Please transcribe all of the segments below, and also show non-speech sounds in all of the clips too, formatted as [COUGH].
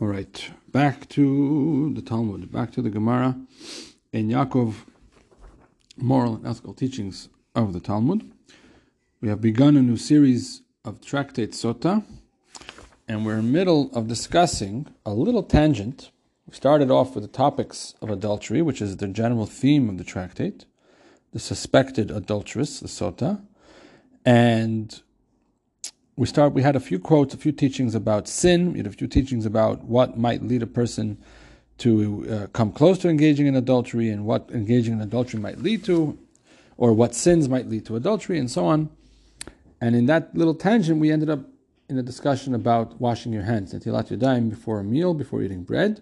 All right, back to the Talmud, back to the Gemara Ein Yaakov, moral and ethical teachings of the Talmud. We have begun a new series of Tractate Sota, and we're in the middle of discussing a little tangent. We started off with the topics of adultery, which is the general theme of the tractate, the suspected adulteress, the Sota, and we start. We had a few quotes, a few teachings about sin. We had a few teachings about what might lead a person to uh, come close to engaging in adultery, and what engaging in adultery might lead to, or what sins might lead to adultery, and so on. And in that little tangent, we ended up in a discussion about washing your hands, netilat yadayim, before a meal, before eating bread,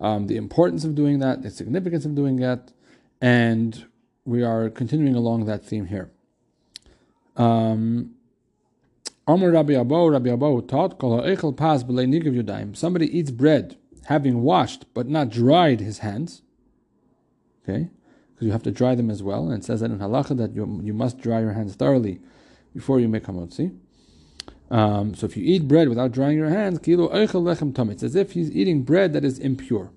um, the importance of doing that, the significance of doing that, and we are continuing along that theme here. Um, Amr Rabbi Abba, Rabbi Abba taught, Somebody eats bread having washed but not dried his hands. Okay? Because you have to dry them as well. And it says that in halacha that you, you must dry your hands thoroughly before you make hamotzi. Um, so if you eat bread without drying your hands, kilo eikh. it's as if he's eating bread that is impure,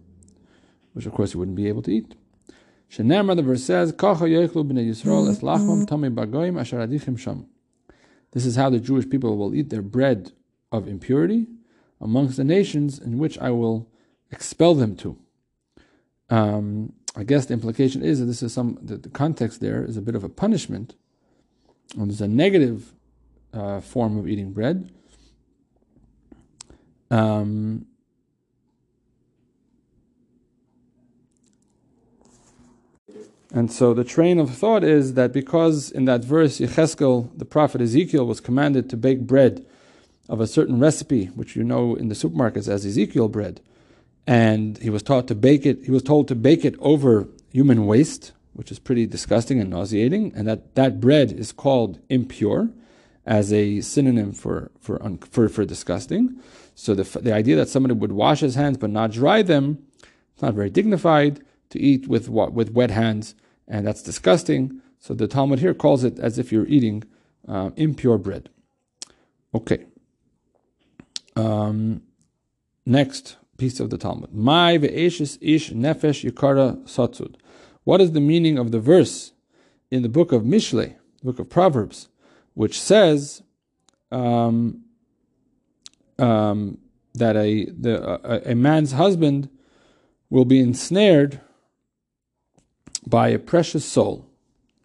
which of course you wouldn't be able to eat. Shenamar, the verse says, this is how the Jewish people will eat their bread of impurity amongst the nations in which I will expel them to. Um, I guess the implication is that this is some that the context there is a bit of a punishment. And there's a negative uh, form of eating bread. Um, And so the train of thought is that because in that verse, Yecheskel, the prophet Ezekiel, was commanded to bake bread of a certain recipe, which you know in the supermarkets as Ezekiel bread, and he was taught to bake it, he was told to bake it over human waste, which is pretty disgusting and nauseating, and that that bread is called impure as a synonym for, for, for, for disgusting. So the, the idea that somebody would wash his hands but not dry them, it's not very dignified to eat with what with wet hands, and that's disgusting. So the Talmud here calls it as if you're eating uh, impure bread. Okay. Um, next piece of the Talmud. My ve'eshes ish nefesh yikara satzud. What is the meaning of the verse in the book of Mishle, the book of Proverbs, which says um, um, that a, the, a, a man's husband will be ensnared by a precious soul.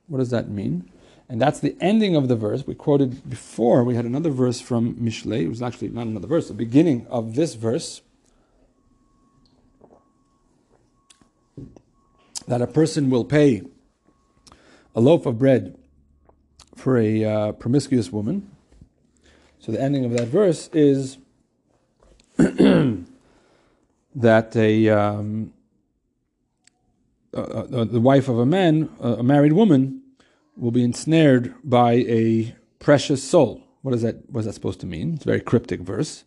What does that mean? And that's the ending of the verse. We quoted before, we had another verse from Mishle. It was actually not another verse, the beginning of this verse. That a person will pay a loaf of bread for a uh, promiscuous woman. So the ending of that verse is [CLEARS THROAT] that a um, uh, uh, the wife of a man, uh, a married woman, will be ensnared by a precious soul. What is that? What is that supposed to mean? It's a very cryptic verse.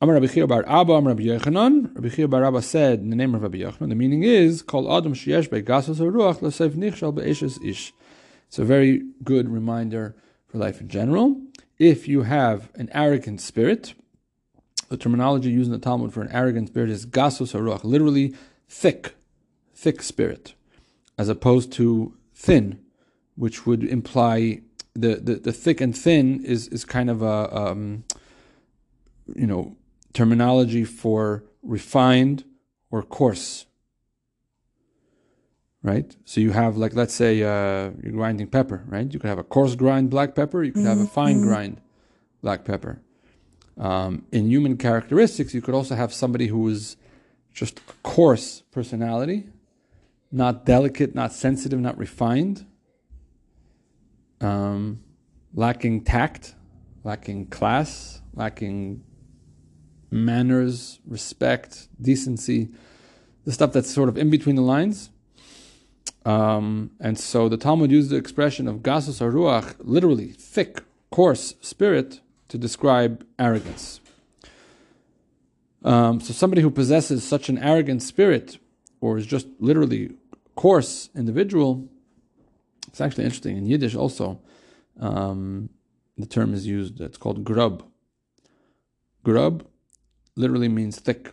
Amar Rabbi Chia bar Abba, Amar Rabbi Yochanan. Rabbi Chia bar Abba said in the name of Rabbi Yochanan. The meaning is called Adam sheyesh begasos haruach l'seif nichshal be'eshes ish. It's a very good reminder for life in general. If you have an arrogant spirit, the terminology used in the Talmud for an arrogant spirit is gasos haruach, literally thick thick spirit, as opposed to thin, which would imply the, the, the thick and thin is, is kind of a, um, you know, terminology for refined or coarse. Right? So you have, like, let's say uh, you're grinding pepper, right? You could have a coarse grind black pepper, you could have a fine mm-hmm. grind black pepper. Um, in human characteristics, you could also have somebody who is just a coarse personality, not delicate, not sensitive, not refined, um, lacking tact, lacking class, lacking manners, respect, decency, the stuff that's sort of in between the lines. Um, and so the Talmud used the expression of gasus aruach, literally thick, coarse spirit, to describe arrogance. Um, so somebody who possesses such an arrogant spirit, or is just literally coarse individual, it's actually interesting. In Yiddish also, um, the term is used, it's called grub. Grub literally means thick,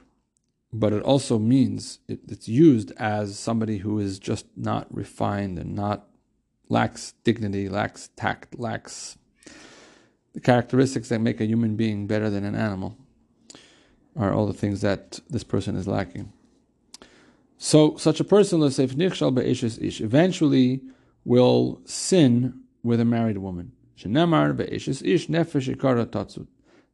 but it also means it, it's used as somebody who is just not refined and not lacks dignity, lacks tact, lacks the characteristics that make a human being better than an animal are all the things that this person is lacking. So, such a person, let's say, eventually will sin with a married woman. The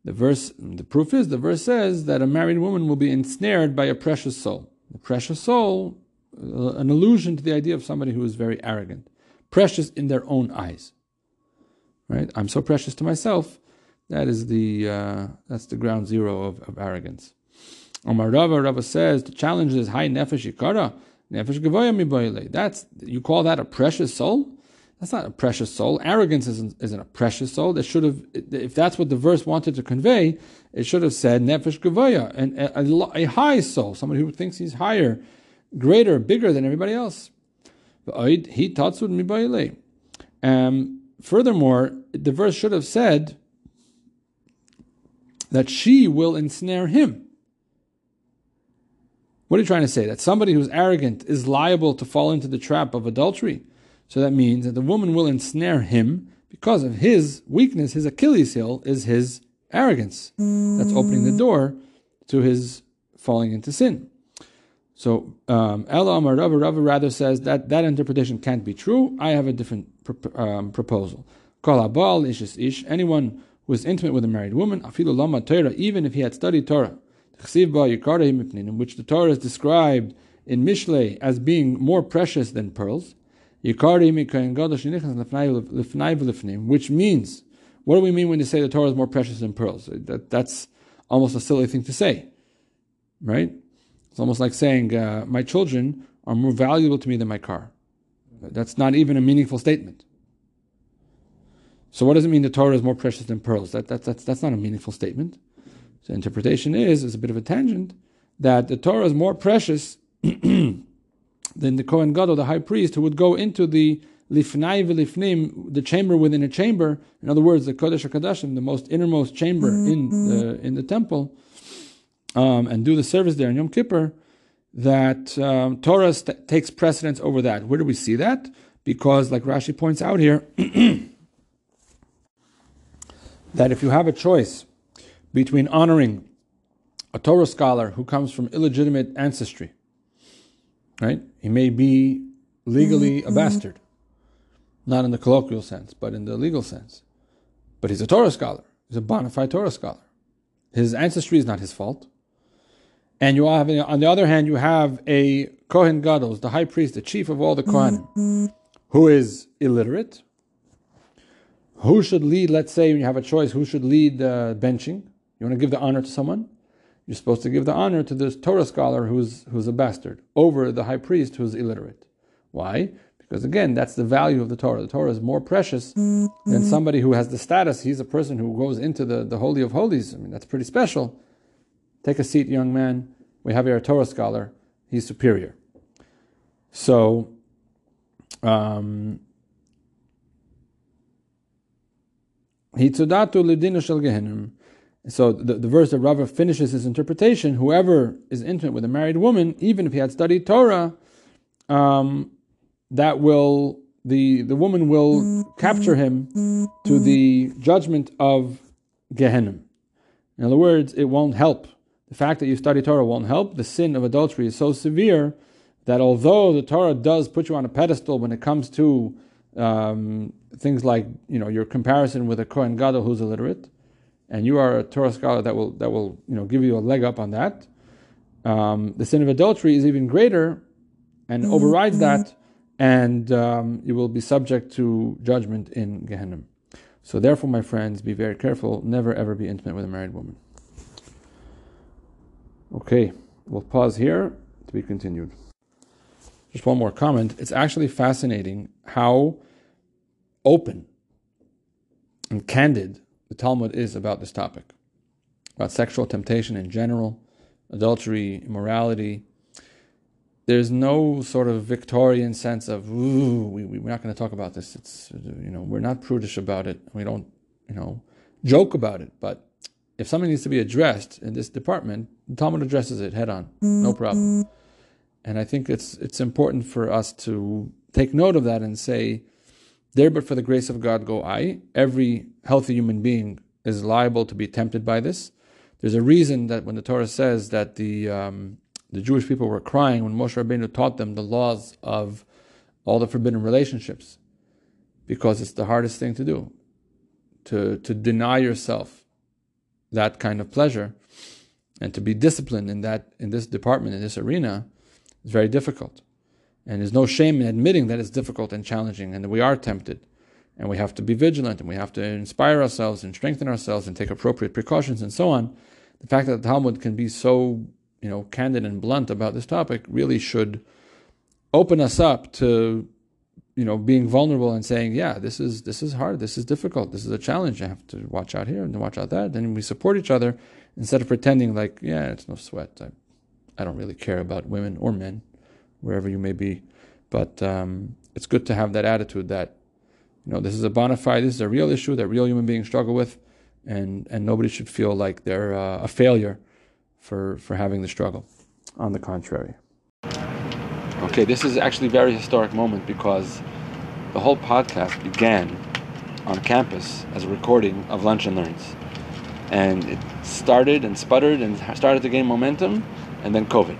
verse, the proof is, the verse says that a married woman will be ensnared by a precious soul. The precious soul, uh, an allusion to the idea of somebody who is very arrogant, precious in their own eyes. Right? I'm so precious to myself. That is the uh, that's the ground zero of, of arrogance. Omar Rava, Rava says the challenge is high nefesh yikara, nefesh gavoya That's you call that a precious soul? That's not a precious soul. Arrogance isn't, isn't a precious soul. That should have, if that's what the verse wanted to convey, it should have said nefesh gavoya, and a, a, high soul, somebody who thinks he's higher, greater, bigger than everybody else. He Um, furthermore, the verse should have said that she will ensnare him. What are you trying to say? That somebody who's arrogant is liable to fall into the trap of adultery? So that means that the woman will ensnare him because of his weakness, his Achilles heel is his arrogance. That's opening the door to his falling into sin. So um, Amar Rava Rava rather says that that interpretation can't be true. I have a different um, proposal. Kol Abal Ish Ish. Anyone who is intimate with a married woman, Afilu Lama Torah, even if he had studied Torah, in which the Torah is described in Mishle as being more precious than pearls which means, what do we mean when you say the Torah is more precious than pearls? That, that's almost a silly thing to say, right? It's almost like saying, uh, my children are more valuable to me than my car. That's not even a meaningful statement. So what does it mean the Torah is more precious than pearls? That, that, that's, that's not a meaningful statement. So interpretation is, is a bit of a tangent, that the Torah is more precious [CLEARS THROAT] than the Kohen Gadol, the high priest, who would go into the lifnai v'lifnim, the chamber within a chamber, in other words, the Kodesh HaKadoshim, the most innermost chamber in the, in the temple, um, and do the service there in Yom Kippur, that um, Torah st- takes precedence over that. Where do we see that? Because, like Rashi points out here, [CLEARS THROAT] that if you have a choice between honoring a Torah scholar who comes from illegitimate ancestry right? He may be legally a bastard, not in the colloquial sense, but in the legal sense. But he's a Torah scholar. He's a bona fide Torah scholar. His ancestry is not his fault. And you have, on the other hand, you have a Kohen Gadol, the high priest, the chief of all the Kohanim, who is illiterate. Who should lead? Let's say when you have a choice. Who should lead uh, benching? You want to give the honor to someone? you're supposed to give the honor to this Torah scholar who's, who's a bastard over the high priest who's illiterate. Why? Because again, that's the value of the Torah. The Torah is more precious than somebody who has the status. He's a person who goes into the, the Holy of Holies. I mean, that's pretty special. Take a seat, young man. We have here a Torah scholar. He's superior. So, um, shel. So the, the verse that Rava finishes his interpretation, whoever is intimate with a married woman, even if he had studied Torah, um, that will the the woman will capture him to the judgment of Gehenna. In other words, it won't help. The fact that you study Torah won't help. The sin of adultery is so severe that although the Torah does put you on a pedestal when it comes to um, things like you know your comparison with a Kohen Gadol who's illiterate, and you are a Torah scholar that will that will you know give you a leg up on that. Um, the sin of adultery is even greater, and mm-hmm. overrides that, and um, you will be subject to judgment in Gehenna. So therefore, my friends, be very careful. Never ever be intimate with a married woman. Okay, we'll pause here to be continued. Just one more comment. It's actually fascinating how open and candid the Talmud is about this topic about sexual temptation in general, adultery, immorality. There's no sort of Victorian sense of, ooh, we, we're not going to talk about this. It's, you know, we're not prudish about it. We don't, you know, joke about it. But if something needs to be addressed in this department, the Talmud addresses it head on, no problem. And I think it's it's important for us to take note of that and say, there but for the grace of God go I. Every healthy human being is liable to be tempted by this. There's a reason that when the Torah says that the um, the Jewish people were crying when Moshe Rabbeinu taught them the laws of all the forbidden relationships, because it's the hardest thing to do, to to deny yourself that kind of pleasure, and to be disciplined in that in this department in this arena is very difficult, and there's no shame in admitting that it's difficult and challenging, and that we are tempted, and we have to be vigilant, and we have to inspire ourselves and strengthen ourselves and take appropriate precautions and so on. The fact that the Talmud can be so you know, candid and blunt about this topic really should open us up to, you know, being vulnerable and saying, yeah, this is this is hard, this is difficult, this is a challenge. I have to watch out here and watch out that. Then we support each other instead of pretending like, yeah, it's no sweat. I, I don't really care about women or men, wherever you may be. But um, it's good to have that attitude that, you know, this is a bona fide, this is a real issue that real human beings struggle with, and and nobody should feel like they're uh, a failure for, for having the struggle. On the contrary. Okay, this is actually a very historic moment because the whole podcast began on campus as a recording of Lunch and Learns. And it started and sputtered and started to gain momentum, and then COVID.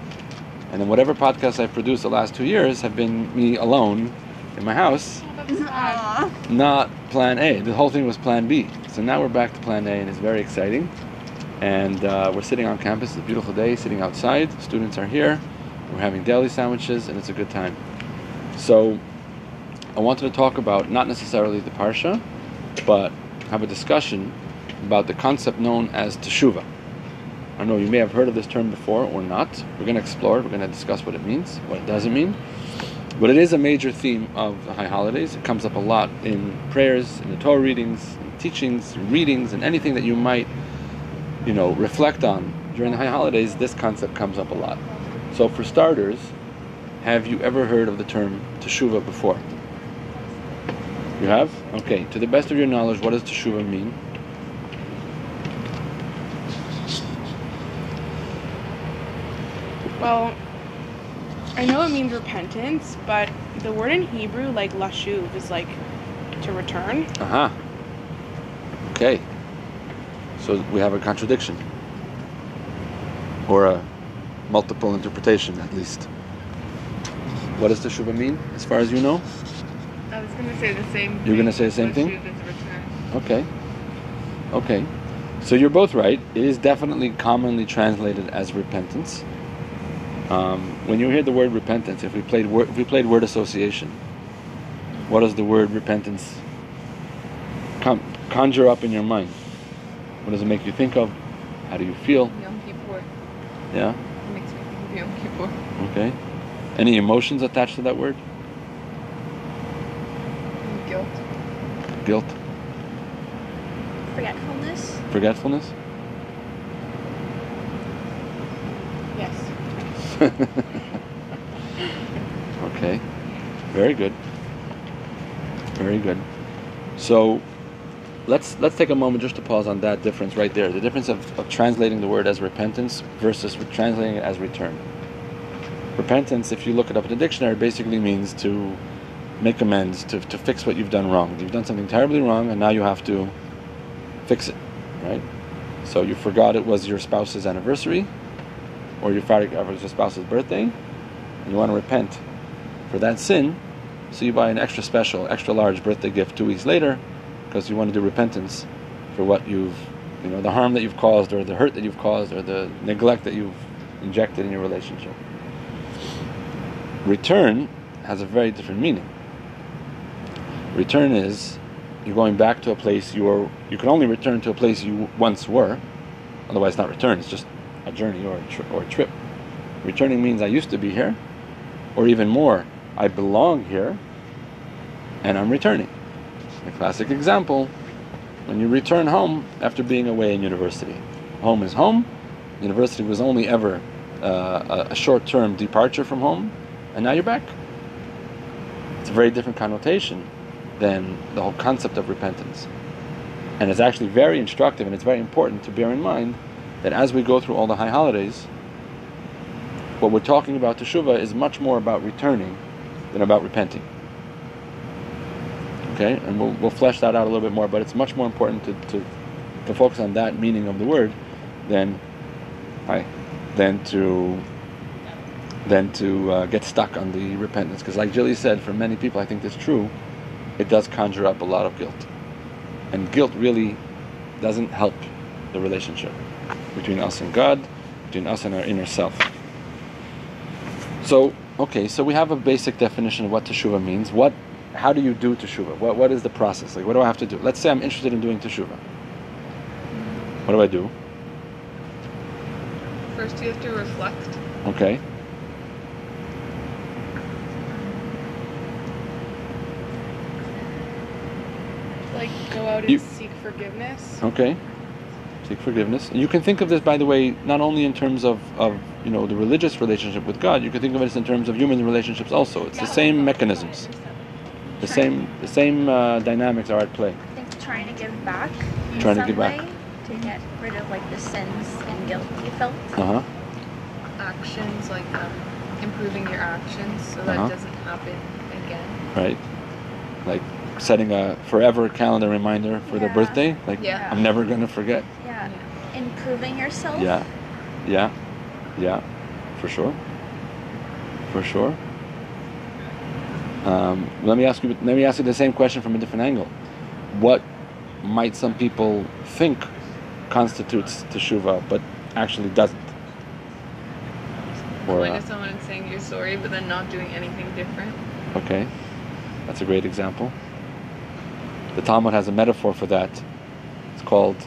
And then whatever podcasts I've produced the last two years have been me alone in my house, Aww. not plan A. The whole thing was plan B. So now we're back to plan A, and it's very exciting and uh, we're sitting on campus. It's a beautiful day, sitting outside. Students are here. We're having daily sandwiches, and it's a good time. So, I wanted to talk about not necessarily the parsha, but have a discussion about the concept known as teshuva. I know you may have heard of this term before or not. We're going to explore it. We're going to discuss what it means, what it doesn't mean. But it is a major theme of the high holidays. It comes up a lot in prayers, in the Torah readings, in teachings, in readings, and anything that you might you know, reflect on during the high holidays, this concept comes up a lot. So, for starters, have you ever heard of the term teshuva before? You have? Okay. To the best of your knowledge, what does teshuva mean? Well, I know it means repentance, but the word in Hebrew, like lashuv, is like to return. Uh huh. Okay. So we have a contradiction. Or a multiple interpretation, at least. What does the teshuva mean, as far as you know? I was going to say the same You're going to say the same thing? Okay. Okay. So you're both right. It is definitely commonly translated as repentance. Um, when you hear the word repentance, if we played word, if we played word association, what does the word repentance conjure up in your mind? What does it make you think of? How do you feel? Yom Kippur. Yeah? It makes me think of Yom Kippur. Okay. Any emotions attached to that word? Guilt. Guilt. Forgetfulness. Forgetfulness? Yes. [LAUGHS] okay. Very good. Very good. So let's let's take a moment just to pause on that difference right there. The difference of, of translating the word as repentance versus translating it as return. Repentance, if you look it up in the dictionary, basically means to make amends, to, to fix what you've done wrong. You've done something terribly wrong and now you have to fix it. Right? So you forgot it was your spouse's anniversary or you forgot it was your spouse's birthday and you want to repent for that sin, so you buy an extra special, extra large birthday gift two weeks later because you want to do repentance for what you've, you know, the harm that you've caused or the hurt that you've caused or the neglect that you've injected in your relationship. Return has a very different meaning. Return is you're going back to a place you were. You can only return to a place you once were. Otherwise, not return. It's just a journey or a, tri- or a trip. Returning means I used to be here, or even more, I belong here, and I'm returning. A classic example when you return home after being away in university. Home is home. University was only ever uh, a short term departure from home, and now you're back. It's a very different connotation than the whole concept of repentance. And it's actually very instructive and it's very important to bear in mind that as we go through all the high holidays, what we're talking about teshuva is much more about returning than about repenting. Okay, and we'll, we'll flesh that out a little bit more, but it's much more important to, to, to focus on that meaning of the word than, hi, than to than to uh, get stuck on the repentance. Because, like Jilly said, for many people, I think that's true. It does conjure up a lot of guilt, and guilt really doesn't help the relationship between us and God, between us and our inner self. So, okay, so we have a basic definition of what teshuva means. What, how do you do teshuva? What, what is the process? Like, what do I have to do? Let's say I'm interested in doing teshuva. What do I do? First, you have to reflect. Okay. Like go out and You- seek forgiveness. Okay. Seek forgiveness. And you can think of this, by the way, not only in terms of, of you know the religious relationship with God. You can think of it in terms of human relationships also. It's the same mechanisms. The same the same uh, dynamics are at play. I think trying to give back. in Trying to give back. way To get rid of like the sins and guilt you felt. Uh huh. Actions, like um, improving your actions so that Uh-huh. doesn't happen again. Right. Like setting a forever calendar reminder for their birthday. Like Yeah. I'm never gonna forget. Yeah. Improving yourself. Yeah. Yeah. Yeah. For sure. For sure. Um, let me ask you. Let me ask you the same question from a different angle. What might some people think constitutes teshuva, but actually doesn't? Or, Going uh, to someone and saying you're sorry, but then not doing anything different. Okay, that's a great example. The Talmud has a metaphor for that. It's called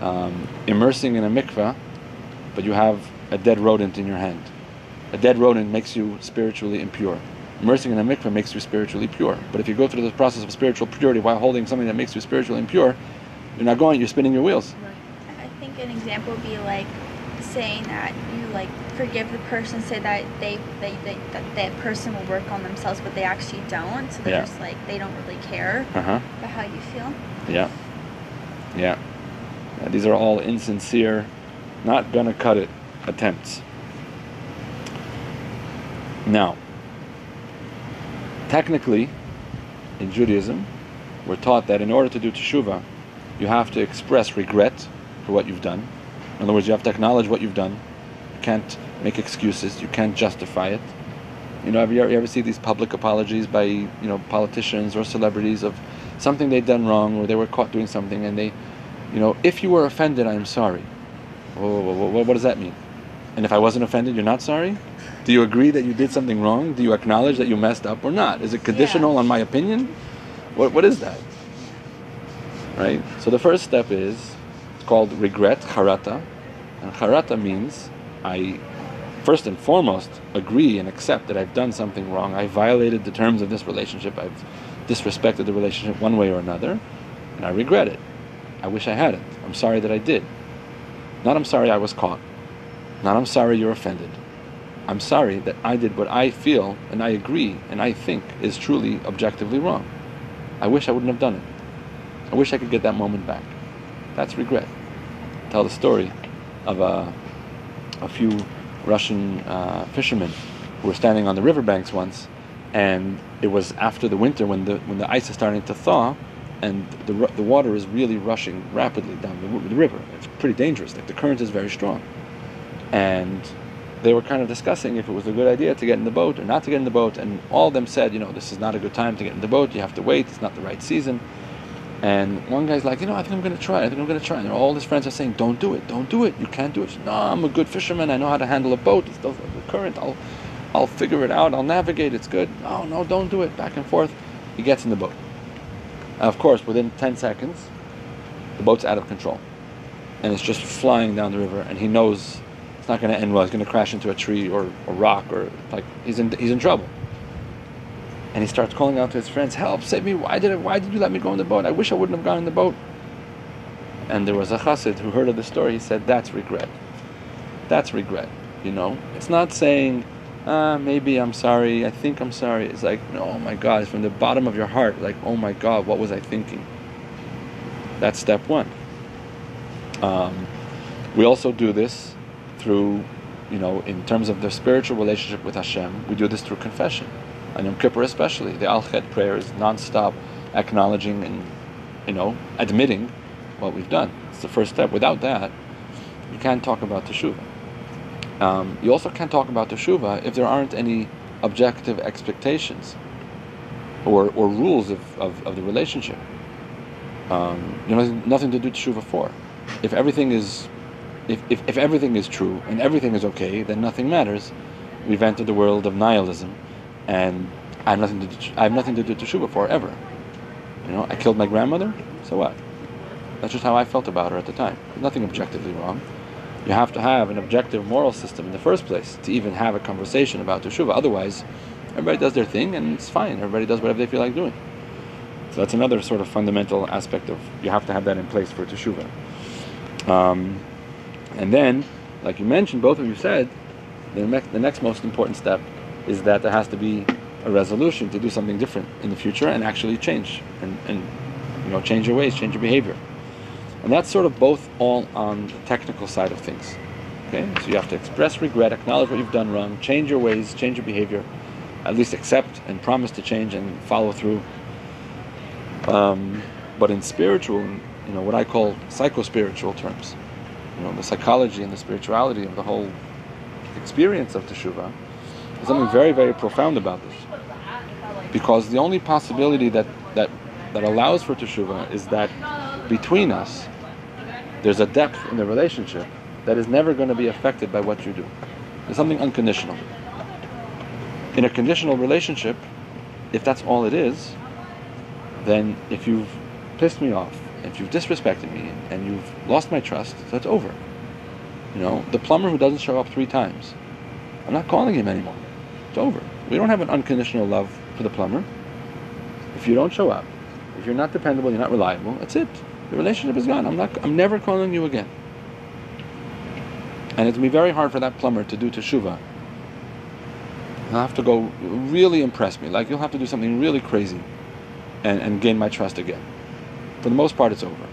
um, immersing in a mikveh, but you have a dead rodent in your hand. A dead rodent makes you spiritually impure. Immersing in a mikveh makes you spiritually pure. But if you go through the process of spiritual purity while holding something that makes you spiritually impure, you're not going, you're spinning your wheels. I think an example would be like saying that you like forgive the person, say that they, they, they that that person will work on themselves, but they actually don't. So they're Yeah. just like they don't really care Uh huh. about how you feel. Yeah. Yeah. Uh, these are all insincere, not gonna cut it attempts. Now, technically, in Judaism, we're taught that in order to do teshuva, you have to express regret for what you've done. In other words, you have to acknowledge what you've done. You can't make excuses. You can't justify it. You know, have you ever, you ever see these public apologies by you know politicians or celebrities of something they've done wrong or they were caught doing something and they, you know, if you were offended, I am sorry. Whoa, whoa, whoa, whoa, what does that mean? And if I wasn't offended, you're not sorry? Do you agree that you did something wrong? Do you acknowledge that you messed up or not? Is it conditional on my opinion? What, what is that? Right? So the first step is it's called regret, charata. And charata means I first and foremost agree and accept that I've done something wrong. I violated the terms of this relationship. I've disrespected the relationship one way or another, and I regret it. I wish I hadn't. I'm sorry that I did. Not I'm sorry I was caught. Not I'm sorry you're offended. I'm sorry that I did what I feel and I agree and I think is truly objectively wrong. I wish I wouldn't have done it. I wish I could get that moment back. That's regret. Tell the story of a, a few Russian uh, fishermen who were standing on the riverbanks once, and it was after the winter when the when the ice is starting to thaw, and the the water is really rushing rapidly down the, the river. It's pretty dangerous. Like the current is very strong, and they were kind of discussing if it was a good idea to get in the boat or not to get in the boat, and all of them said, you know, this is not a good time to get in the boat. You have to wait. It's not the right season. And one guy's like, you know, I think I'm going to try. I think I'm going to try. And all his friends are saying, don't do it. Don't do it. You can't do it. No, I'm a good fisherman. I know how to handle a boat. It's the, the current. I'll, I'll figure it out. I'll navigate. It's good. No, no, don't do it. Back and forth. He gets in the boat. Of course, within 10 seconds, the boat's out of control. And it's just flying down the river. And he knows it's not going to end well. He's going to crash into a tree or a rock or like he's in, he's in trouble. And he starts calling out to his friends, "Help! Save me! Why did I, Why did you let me go in the boat? I wish I wouldn't have gone in the boat." And there was a chassid who heard of the story. He said, "That's regret. That's regret. You know, it's not saying, uh, maybe I'm sorry. I think I'm sorry. It's like, oh my God, it's from the bottom of your heart. Like, oh my God, what was I thinking? That's step one. Um, we also do this through, you know, in terms of the spiritual relationship with Hashem, we do this through confession. And Yom Kippur especially, the Al Chet prayer is non-stop acknowledging and, you know, admitting what we've done. It's the first step. Without that, you can't talk about Teshuvah. Um, you also can't talk about Teshuvah if there aren't any objective expectations or, or rules of, of, of the relationship. Um, you know, nothing to do Teshuvah for. If everything is if, if, if everything is true and everything is okay, then nothing matters. We've entered the world of nihilism, and I have nothing to do, I have nothing to do teshuva for ever. You know, I killed my grandmother, so what? That's just how I felt about her at the time. Nothing objectively wrong. You have to have an objective moral system in the first place to even have a conversation about teshuva. Otherwise, everybody does their thing and it's fine. Everybody does whatever they feel like doing. So that's another sort of fundamental aspect of you have to have that in place for teshuva. Um, and then, like you mentioned, both of you said, the next, the next most important step is that there has to be a resolution to do something different in the future and actually change and, and you know change your ways, change your behavior. And that's sort of both all on the technical side of things. Okay, so you have to express regret, acknowledge what you've done wrong, change your ways, change your behavior, at least accept and promise to change and follow through. Um, but in spiritual, you know, what I call psycho-spiritual terms, you know, the psychology and the spirituality of the whole experience of teshuvah, there's something very, very profound about this. Because the only possibility that, that, that allows for teshuvah is that between us, there's a depth in the relationship that is never going to be affected by what you do. There's something unconditional. In a conditional relationship, if that's all it is, then if you've pissed me off, if you've disrespected me and you've lost my trust, that's over. You know, the plumber who doesn't show up three times, I'm not calling him anymore. It's over. We don't have an unconditional love for the plumber. If you don't show up, if you're not dependable, you're not reliable, that's it. The relationship is gone. I'm not. I'm never calling you again. And it's gonna be very hard for that plumber to do teshuva. He'll have to go really impress me. Like you'll have to do something really crazy, and, and gain my trust again for the most part, it's over.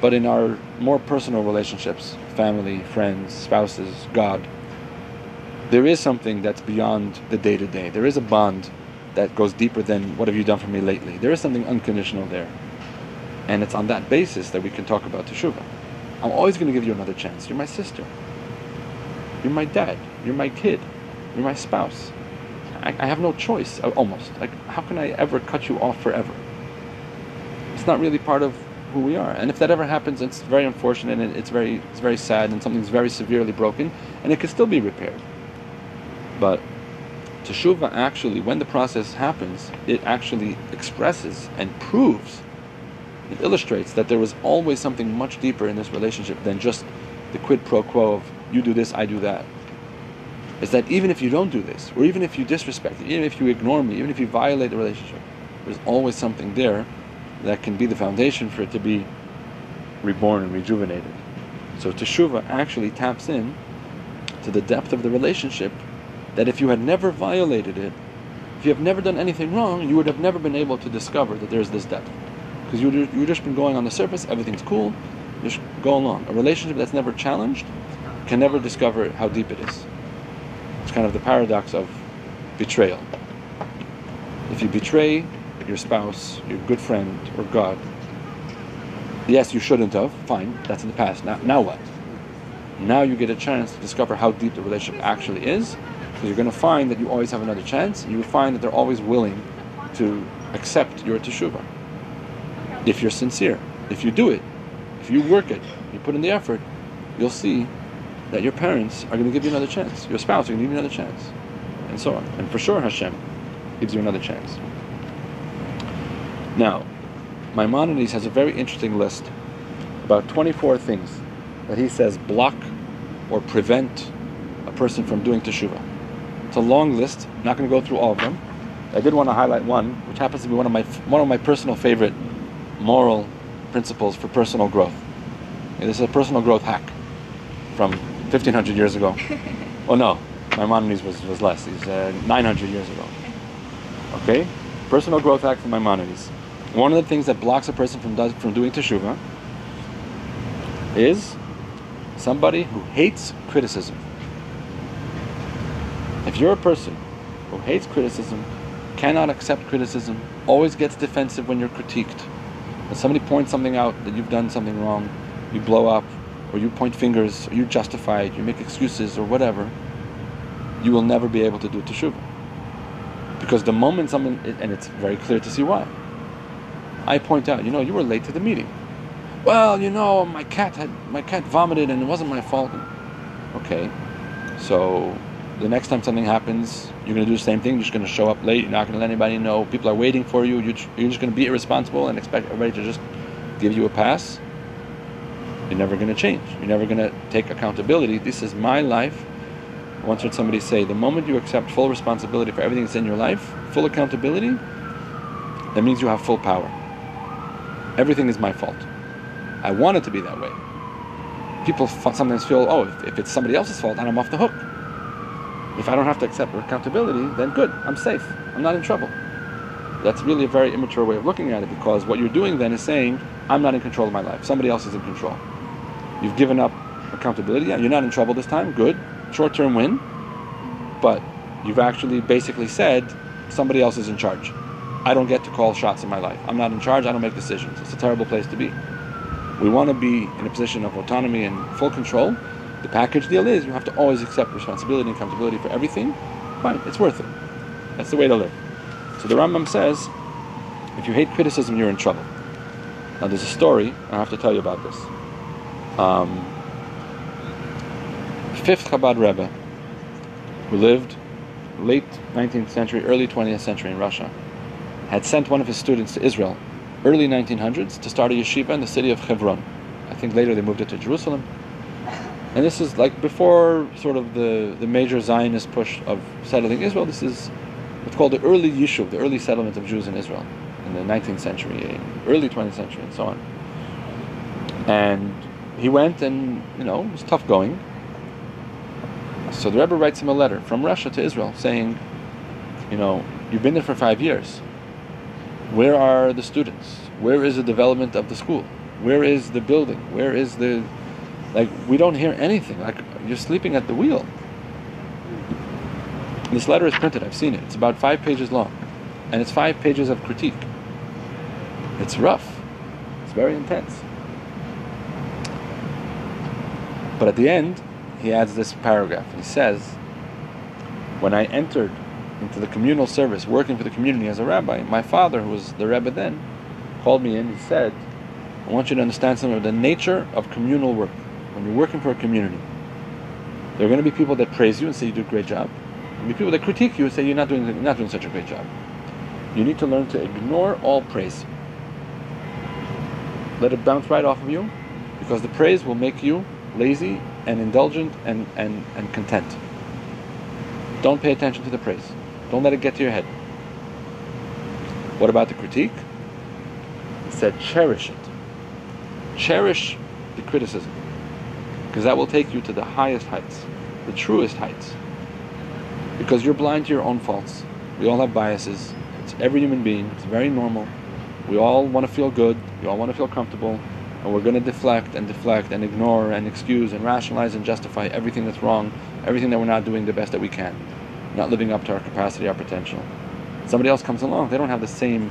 But in our more personal relationships, family, friends, spouses, God, there is something that's beyond the day to day. There is a bond that goes deeper than what have you done for me lately. There is something unconditional there. And it's on that basis that we can talk about Teshuvah. I'm always going to give you another chance. You're my sister. You're my dad. You're my kid. You're my spouse. I, I have no choice, uh, almost. Like, how can I ever cut you off forever? it's not really part of who we are. And if that ever happens, it's very unfortunate and it's very it's very sad and something's very severely broken and it can still be repaired. But teshuva actually, when the process happens, it actually expresses and proves, it illustrates that there was always something much deeper in this relationship than just the quid pro quo of you do this, I do that. Is that even if you don't do this, or even if you disrespect it, even if you ignore me, even if you violate the relationship, there's always something there that can be the foundation for it to be reborn and rejuvenated. So teshuva actually taps in to the depth of the relationship that if you had never violated it, if you have never done anything wrong, you would have never been able to discover that there's this depth. Because you you just been going on the surface, everything's cool, just go along. A relationship that's never challenged can never discover how deep it is. It's kind of the paradox of betrayal. If you betray your spouse, your good friend, or God. Yes, you shouldn't have. Fine, that's in the past. Now, now what? Now you get a chance to discover how deep the relationship actually is. So you're going to find that you always have another chance. You will find that they're always willing to accept your teshuvah. If you're sincere, if you do it, if you work it, you put in the effort, you'll see that your parents are going to give you another chance. Your spouse are going to give you another chance. And so on. And for sure, Hashem gives you another chance. Now, Maimonides has a very interesting list, about 24 things that he says block or prevent a person from doing teshuvah. It's a long list. I'm not going to go through all of them. I did want to highlight one, which happens to be one of my one of my personal favorite moral principles for personal growth. this is a personal growth hack from 1500 years ago. [LAUGHS] oh no, Maimonides was, was less. He's uh, 900 years ago. Okay, personal growth hack from Maimonides. one of the things that blocks a person from does, from doing teshuvah is somebody who hates criticism. If you're a person who hates criticism, cannot accept criticism, always gets defensive when you're critiqued, when somebody points something out that you've done something wrong, you blow up, or you point fingers, or you justify it, you make excuses, or whatever, you will never be able to do teshuvah. Because the moment someone, and it's very clear to see why. I point out, you know, you were late to the meeting. Well, you know, my cat had my cat vomited and it wasn't my fault. Okay, so the next time something happens, you're going to do the same thing. You're just going to show up late. You're not going to let anybody know. People are waiting for you. You're just, going to be irresponsible and expect everybody to just give you a pass. You're never going to change. You're never going to take accountability. This is my life. Once heard somebody say, the moment you accept full responsibility for everything that's in your life, full accountability, that means you have full power. Everything is my fault. I want it to be that way. People sometimes feel, oh, if, if it's somebody else's fault, then I'm off the hook. If I don't have to accept accountability, then good, I'm safe. I'm not in trouble. That's really a very immature way of looking at it because what you're doing then is saying, I'm not in control of my life. Somebody else is in control. You've given up accountability. Yeah, you're not in trouble this time. Good. Short term win. But you've actually basically said, somebody else is in charge. I don't get to call shots in my life. I'm not in charge. I don't make decisions. It's a terrible place to be. We want to be in a position of autonomy and full control. The package deal is you have to always accept responsibility and accountability for everything. Fine, it's worth it. That's the way to live. So the Rambam says, if you hate criticism, you're in trouble. Now there's a story I have to tell you about this. Um, fifth Chabad Rebbe, who lived late 19th century, early 20th century in Russia, had sent one of his students to Israel, early 1900s, to start a yeshiva in the city of Hebron. I think later they moved it to Jerusalem. And this is like before sort of the, the major Zionist push of settling Israel. This is what's called the early Yishuv, the early settlement of Jews in Israel in the 19th century, early 20th century, and so on. And he went and, you know, it was tough going. So the Rebbe writes him a letter from Russia to Israel saying, you know, you've been there for five years. Where are the students? Where is the development of the school? Where is the building? Where is the like we don't hear anything. Like you're sleeping at the wheel. This letter is printed. I've seen it. It's about five pages long, and it's five pages of critique. It's rough. It's very intense. But at the end, he adds this paragraph. and He says, "When I entered into the communal service, working for the community as a rabbi, my father, who was the rebbe then, called me in. He said." I want you to understand some of the nature of communal work when you're working for a community, there are going to be people that praise you and say you do a great job. There will be people that critique you and say you're not doing you're not doing such a great job. You need to learn to ignore all praise. Let it bounce right off of you, because the praise will make you lazy and indulgent and, and, and content. Don't pay attention to the praise. Don't let it get to your head. What about the critique? He said, cherish it. Cherish the criticism because that will take you to the highest heights, the truest heights. Because you're blind to your own faults. We all have biases. It's every human being. It's very normal. We all want to feel good. We all want to feel comfortable. And we're going to deflect and deflect and ignore and excuse and rationalize and justify everything that's wrong, everything that we're not doing the best that we can, not living up to our capacity, our potential. Somebody else comes along, they don't have the same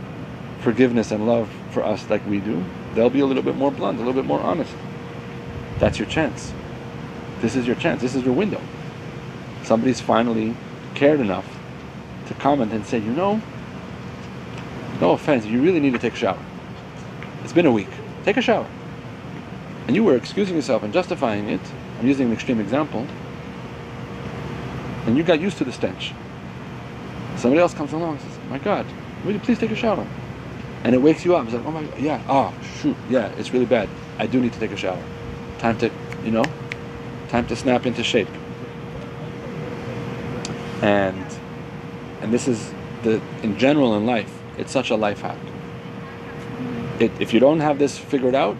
forgiveness and love for us like we do. They'll be a little bit more blunt, a little bit more honest. That's your chance. This is your chance. This is your window. Somebody's finally cared enough to comment and say, you know, no offense, you really need to take a shower. It's been a week. Take a shower. And you were excusing yourself and justifying it. I'm using an extreme example. And you got used to the stench. Somebody else comes along and says, my God, will you please take a shower? And it wakes you up. It's like, oh my God, yeah, oh, shoot, yeah, it's really bad. I do need to take a shower. Time to, you know, time to snap into shape. And and this is the in general in life, it's such a life hack. It, if you don't have this figured out,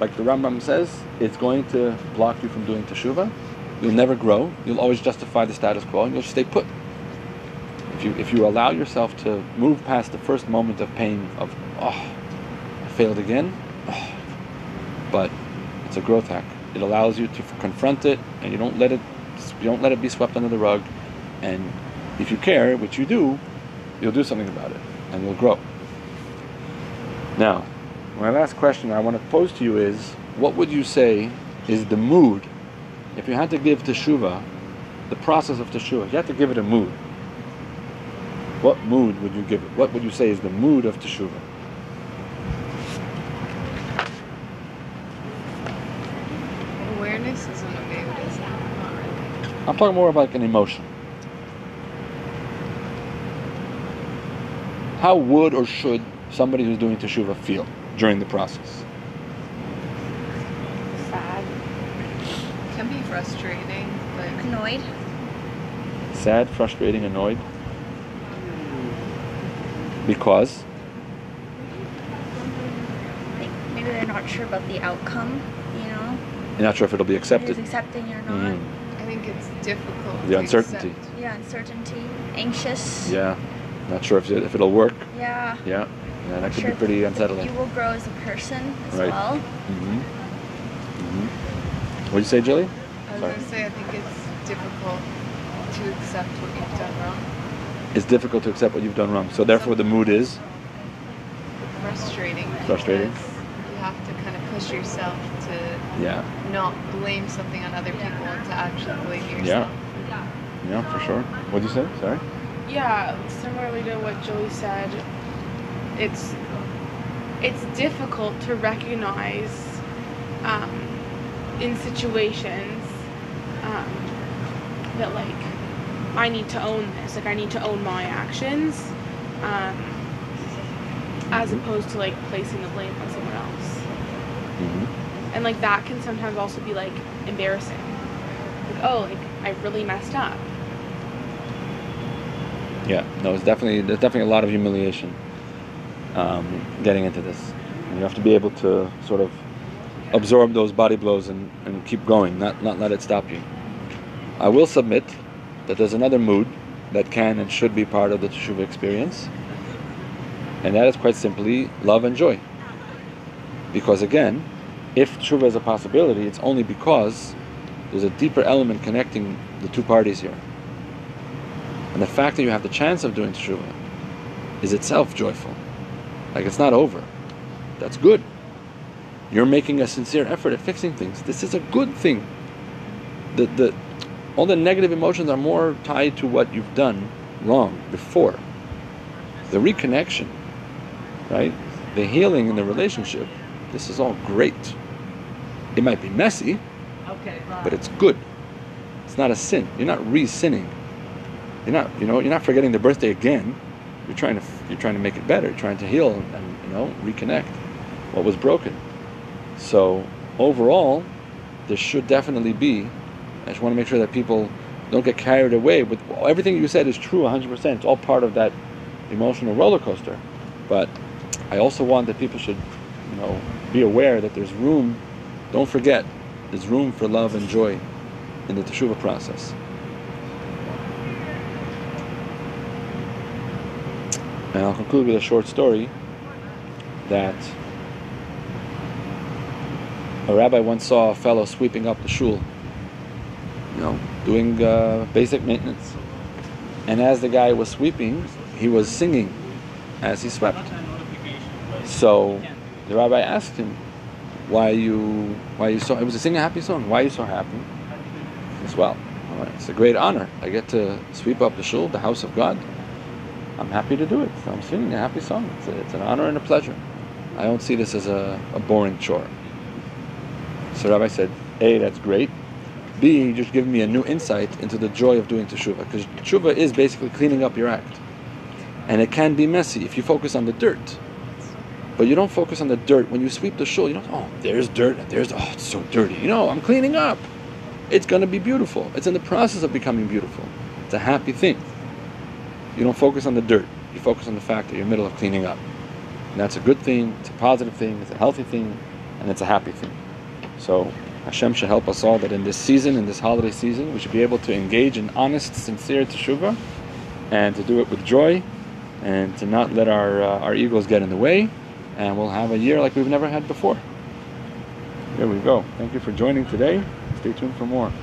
like the Rambam says, it's going to block you from doing teshuvah. You'll never grow. You'll always justify the status quo, and you'll stay put. If you if you allow yourself to move past the first moment of pain of oh, I failed again. Oh. But it's a growth hack. It allows you to confront it, and you don't let it you don't let it be swept under the rug. And if you care, which you do, you'll do something about it, and you'll grow. Now, my last question I want to pose to you is: What would you say is the mood if you had to give teshuva, the process of teshuva? You had to give it a mood. What mood would you give it? What would you say is the mood of teshuva? Awareness isn't a mood, is it? Not really. I'm talking more of like an emotion. How would or should somebody who's doing teshuva feel during the process? Sad. Can be frustrating, but Annoyed. Sad, frustrating, annoyed? Because? Maybe they're not sure about the outcome. You know, You're not sure if it'll be accepted. it's accepting or not. Mhm. I think it's difficult. The to uncertainty. accept. Yeah, uncertainty, anxious. Yeah. Not sure if, it, if it'll work. Yeah. Yeah. Yeah, that could Sure. be pretty unsettling. You will grow as a person as Right. well. Mm-hmm. Mm-hmm. What'd you say, Jilly? I was gonna say I think it's difficult to accept what you've done wrong. It's difficult to accept what you've done wrong. So therefore, the mood is Frustrating. Frustrating. You have to kind of push yourself to yeah, not blame something on other people and to actually blame yourself. yeah, Yeah, for sure. What'd you say? Sorry. Yeah, similarly to what Joey said, it's it's difficult to recognize um, in situations um, that like I need to own this, like I need to own my actions, um, as opposed to like placing the blame on someone else. Mm-hmm. And like that can sometimes also be like embarrassing. Like oh, like I really messed up. Yeah, no, it's definitely there's definitely a lot of humiliation um, getting into this. And you have to be able to sort of absorb those body blows and, and keep going, not not let it stop you. I will submit that there's another mood that can and should be part of the teshuva experience, and that is quite simply love and joy. Because again, if teshuva is a possibility, it's only because there's a deeper element connecting the two parties here. And the fact that you have the chance of doing teshuva is itself joyful. Like it's not over. That's good. You're making a sincere effort at fixing things. This is a good thing. The, the, all the negative emotions are more tied to what you've done wrong before. The reconnection, right? The healing in the relationship, this is all great. It might be messy, but it's good. It's not a sin. You're not re-sinning. You're not, you know, you're not forgetting the birthday again. You're trying to, you're trying to make it better. You're trying to heal and, and you know reconnect what was broken. So overall, there should definitely be. I just want to make sure that people don't get carried away with everything you said is true 100%. It's all part of that emotional roller coaster. But I also want that people should, you know, be aware that there's room. Don't forget, there's room for love and joy in the teshuva process. And I'll conclude with a short story that a rabbi once saw a fellow sweeping up the shul, you know, doing uh, basic maintenance. And as the guy was sweeping, he was singing as he swept. So the rabbi asked him, "Why you? Why you so? It was a sing a happy song. Why are you so happy?" As "Well, it's a great honor. I get to sweep up the shul, the house of God. I'm happy to do it. I'm singing a happy song. It's, a, it's an honor and a pleasure. I don't see this as a, a boring chore." So Rabbi said, "A, that's great. B, just give me a new insight into the joy of doing teshuva. Because teshuva is basically cleaning up your act. And it can be messy if you focus on the dirt. But you don't focus on the dirt. When you sweep the shul, you don't, oh, there's dirt, there's, oh, it's so dirty. You know, I'm cleaning up. It's going to be beautiful. It's in the process of becoming beautiful. It's a happy thing. You don't focus on the dirt. You focus on the fact that you're in the middle of cleaning up. And that's a good thing, it's a positive thing, it's a healthy thing, and it's a happy thing. So Hashem should help us all that in this season, in this holiday season, we should be able to engage in honest, sincere teshuva, and to do it with joy, and to not let our uh, our egos get in the way, and we'll have a year like we've never had before. There we go. Thank you for joining today. Stay tuned for more.